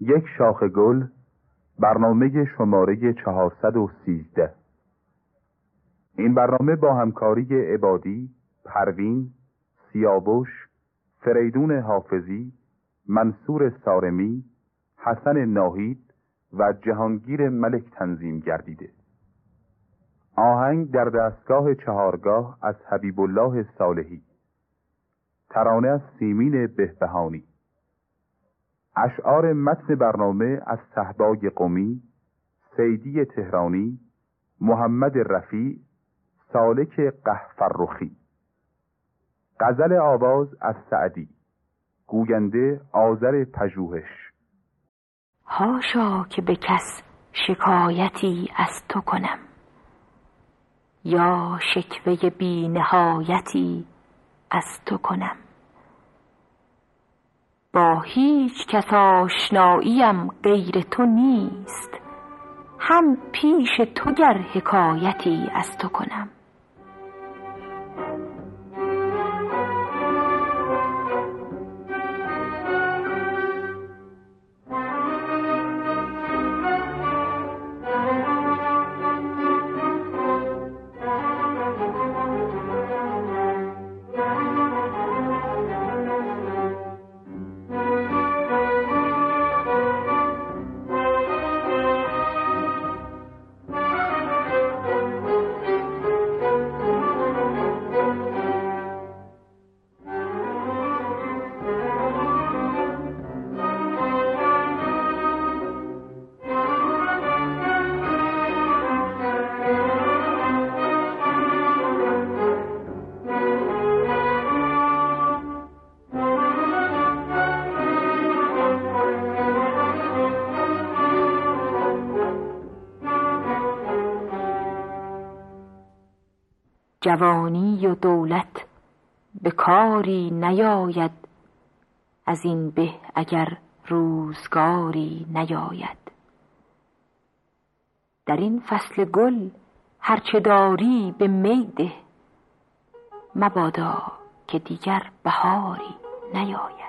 یک شاخ گل برنامه شماره 413 این برنامه با همکاری عبادی، پروین، سیابوش، فریدون حافظی، منصور سارمی، حسن ناهید و جهانگیر ملک تنظیم گردیده. آهنگ در دستگاه چهارگاه از حبیب الله صالحی. ترانه از سیمین بهبهانی. اشعار متن برنامه از صحبای قومی سیدی تهرانی محمد رفیع سالک قهفرخی غزل آواز از سعدی. گوینده آذر پژوهش. هاشا که به کس شکایتی از تو کنم. یا شکوه بی نهایتی از تو کنم. هیچ کس آشناییم غیر تو نیست. هم پیش تو گر حکایتی از تو کنم. جوانی و دولت به کاری نیاید. از این به اگر روزگاری نیاید. در این فصل گل هرچه داری به میده مبادا که دیگر بهاری نیاید.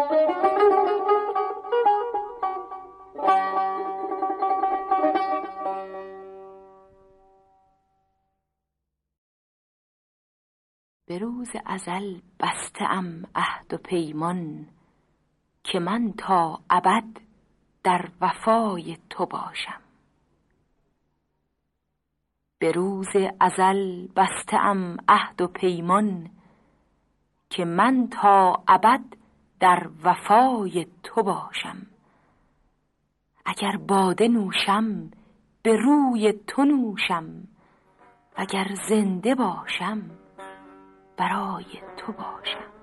به روز ازل بسته عهد و پیمان که من تا ابد در وفای تو باشم. به روز ازل بسته عهد و پیمان که من تا ابد در وفای تو باشم. اگر باده نوشم به روی تو نوشم. اگر زنده باشم برای تو باشم.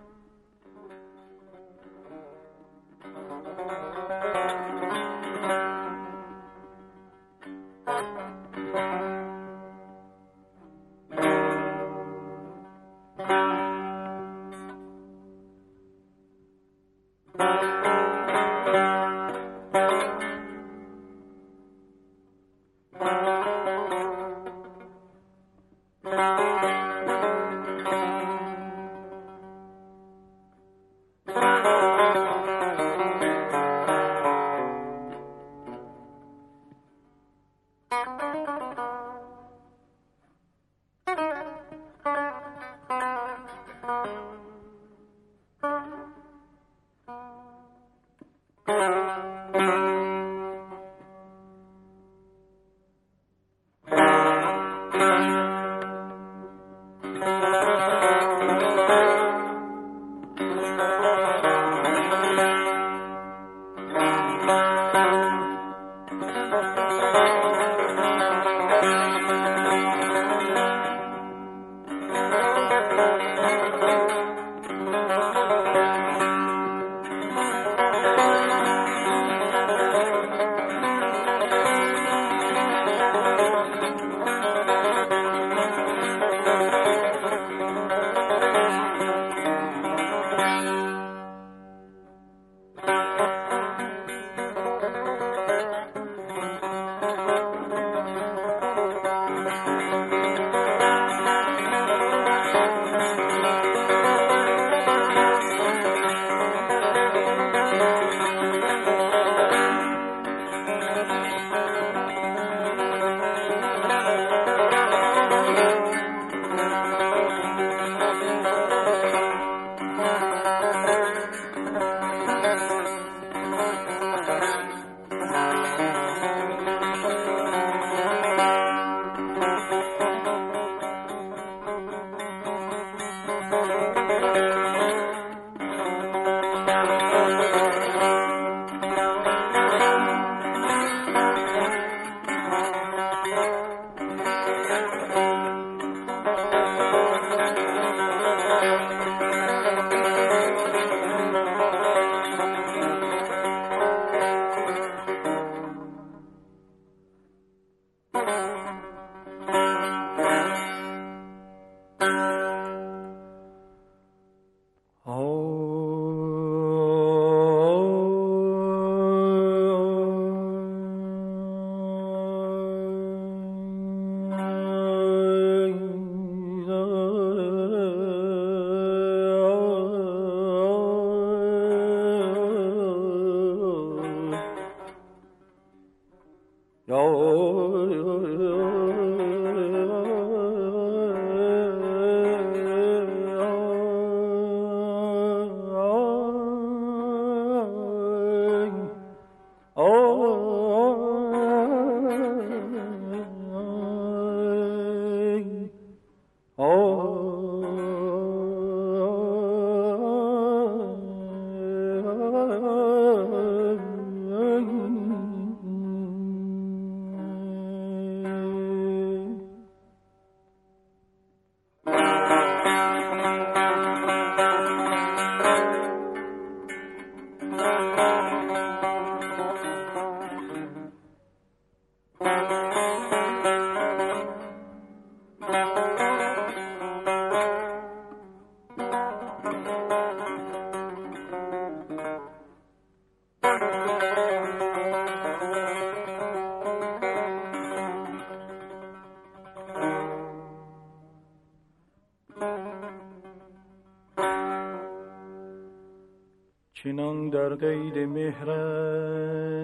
مهرت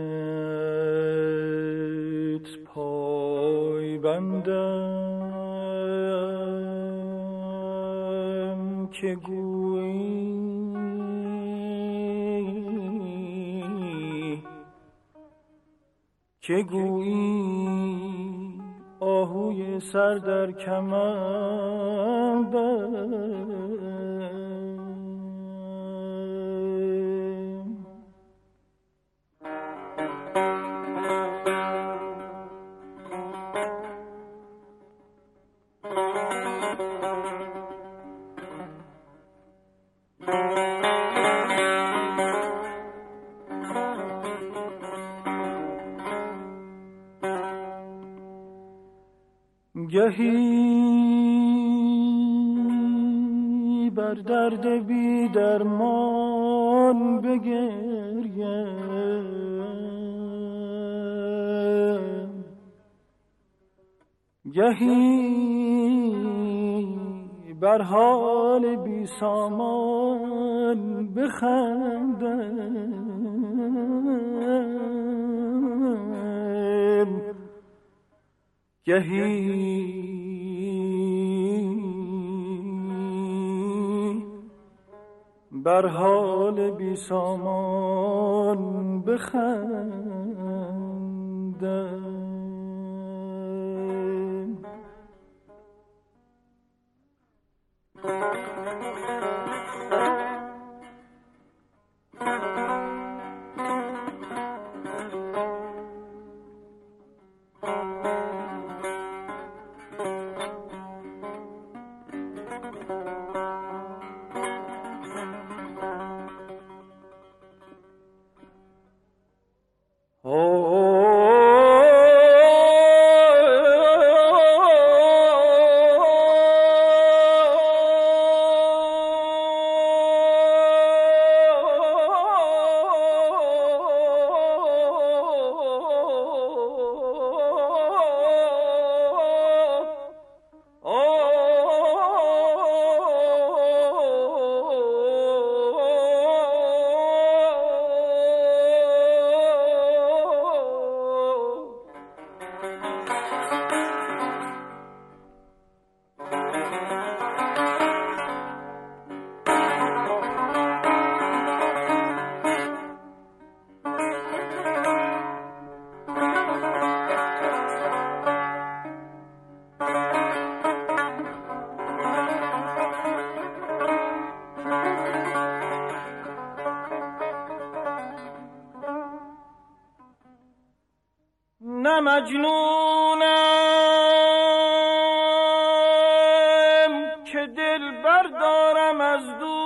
پای بندم که گویی که گویی آهوی سر در کمر گهی بر درد بی درمان بگریم. گهی بر حال بی سامان بخندم. گهی بر حال بی سامان بخندم. مجنونم که دل بردارم از دوست.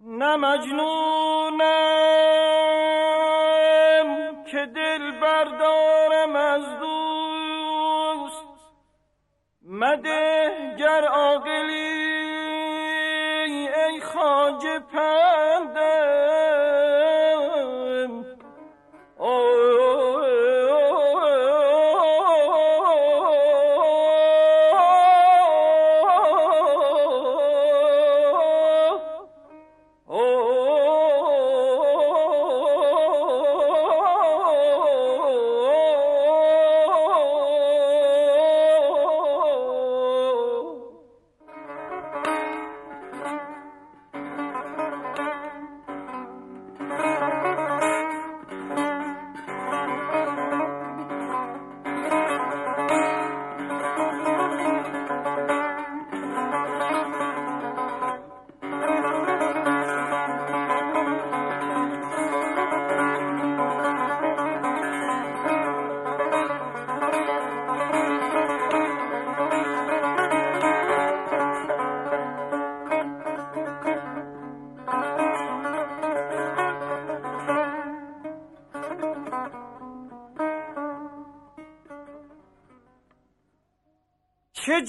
نه مجنونم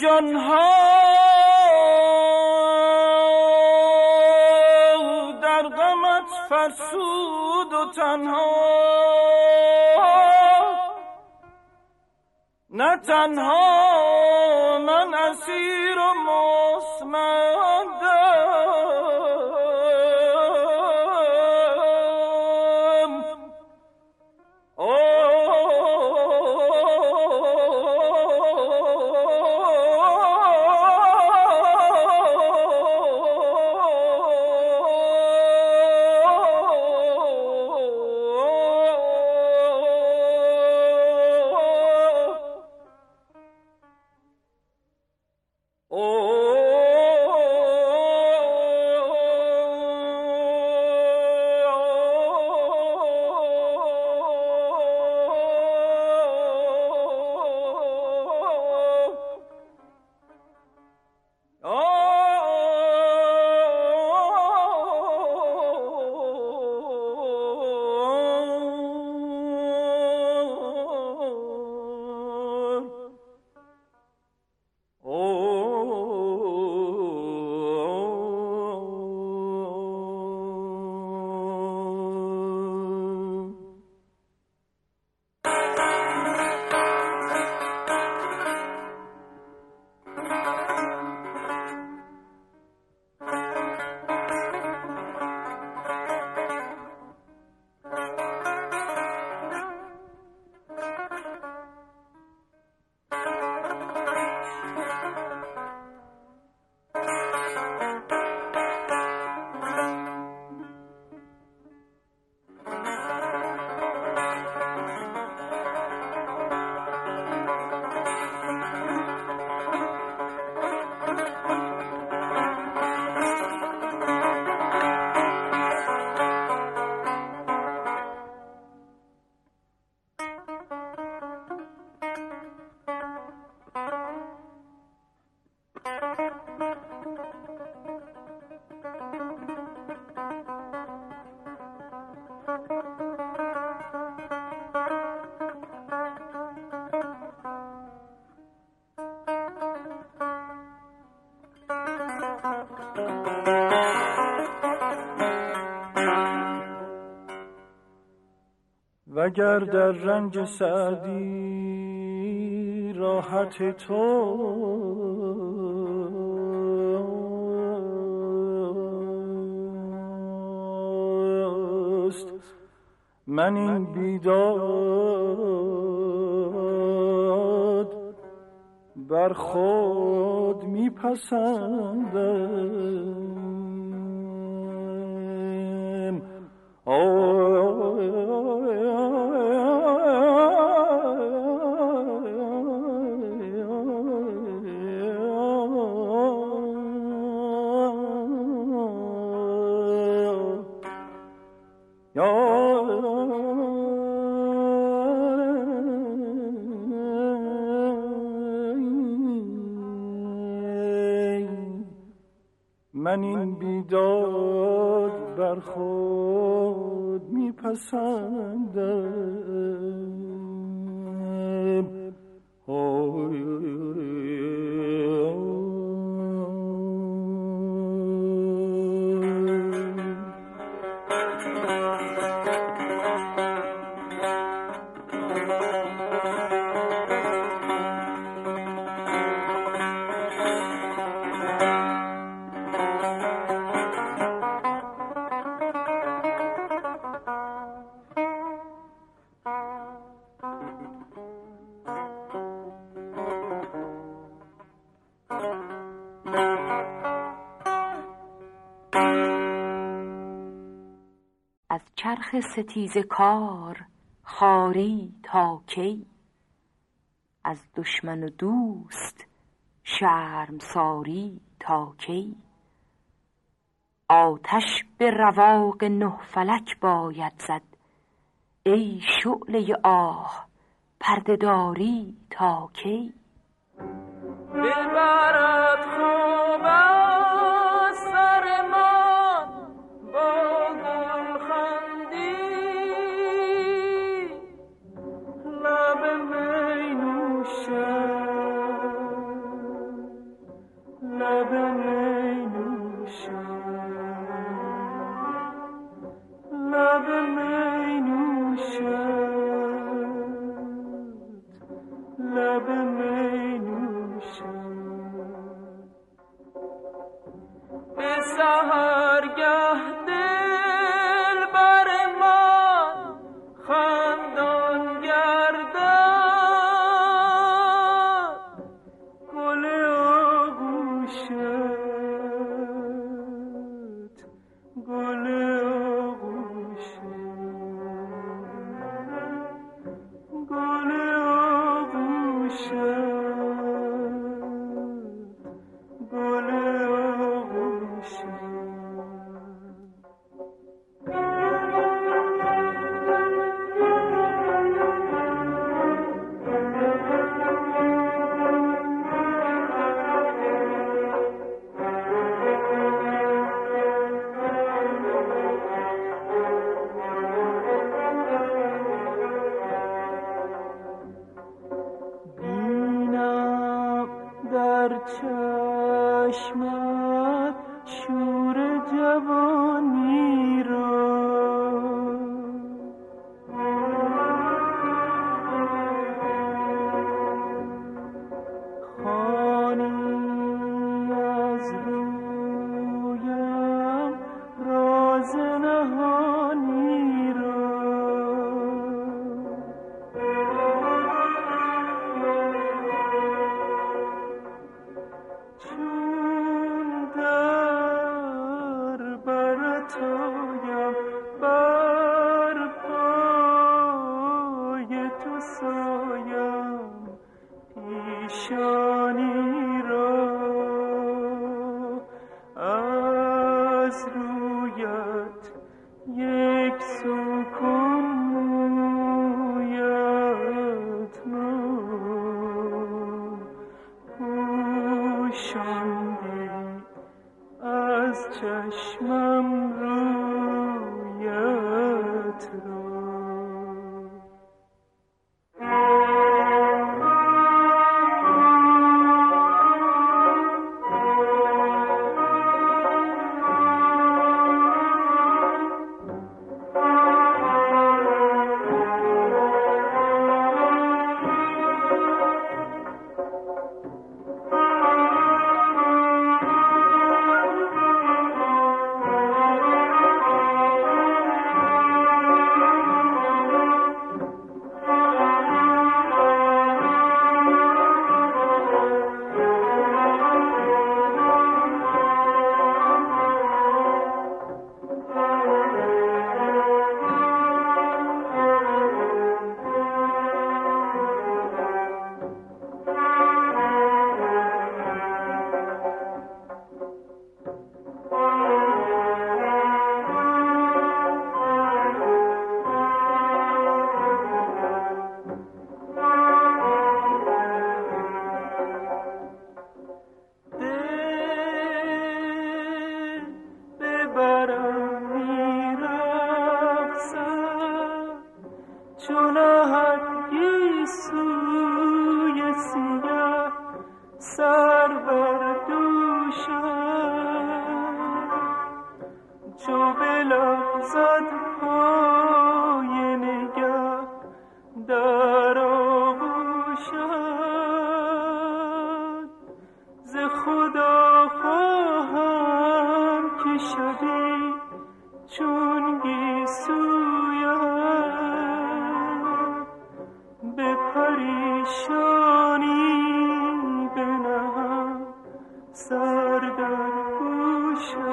جانها در غمت فرسود و تنها. نه تنها من اسیر و وگر در رنج سعدی راحت توست من این بیداد بر خود میپسندم. چرخ ستیز کار خاری تا کی؟ از دشمن و دوست شرمساری تا کی؟ آتش به رواق نه فلک باید زد ای شعله آه پردهداری تا کی؟ دلبرت Sure.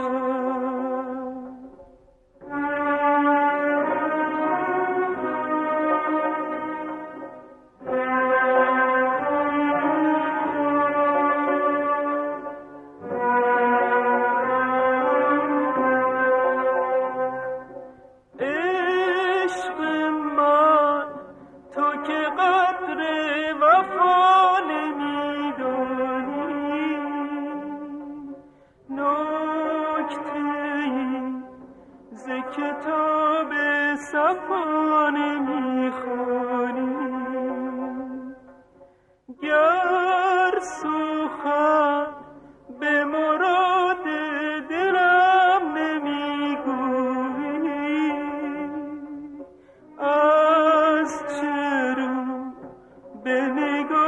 Holy Ghost.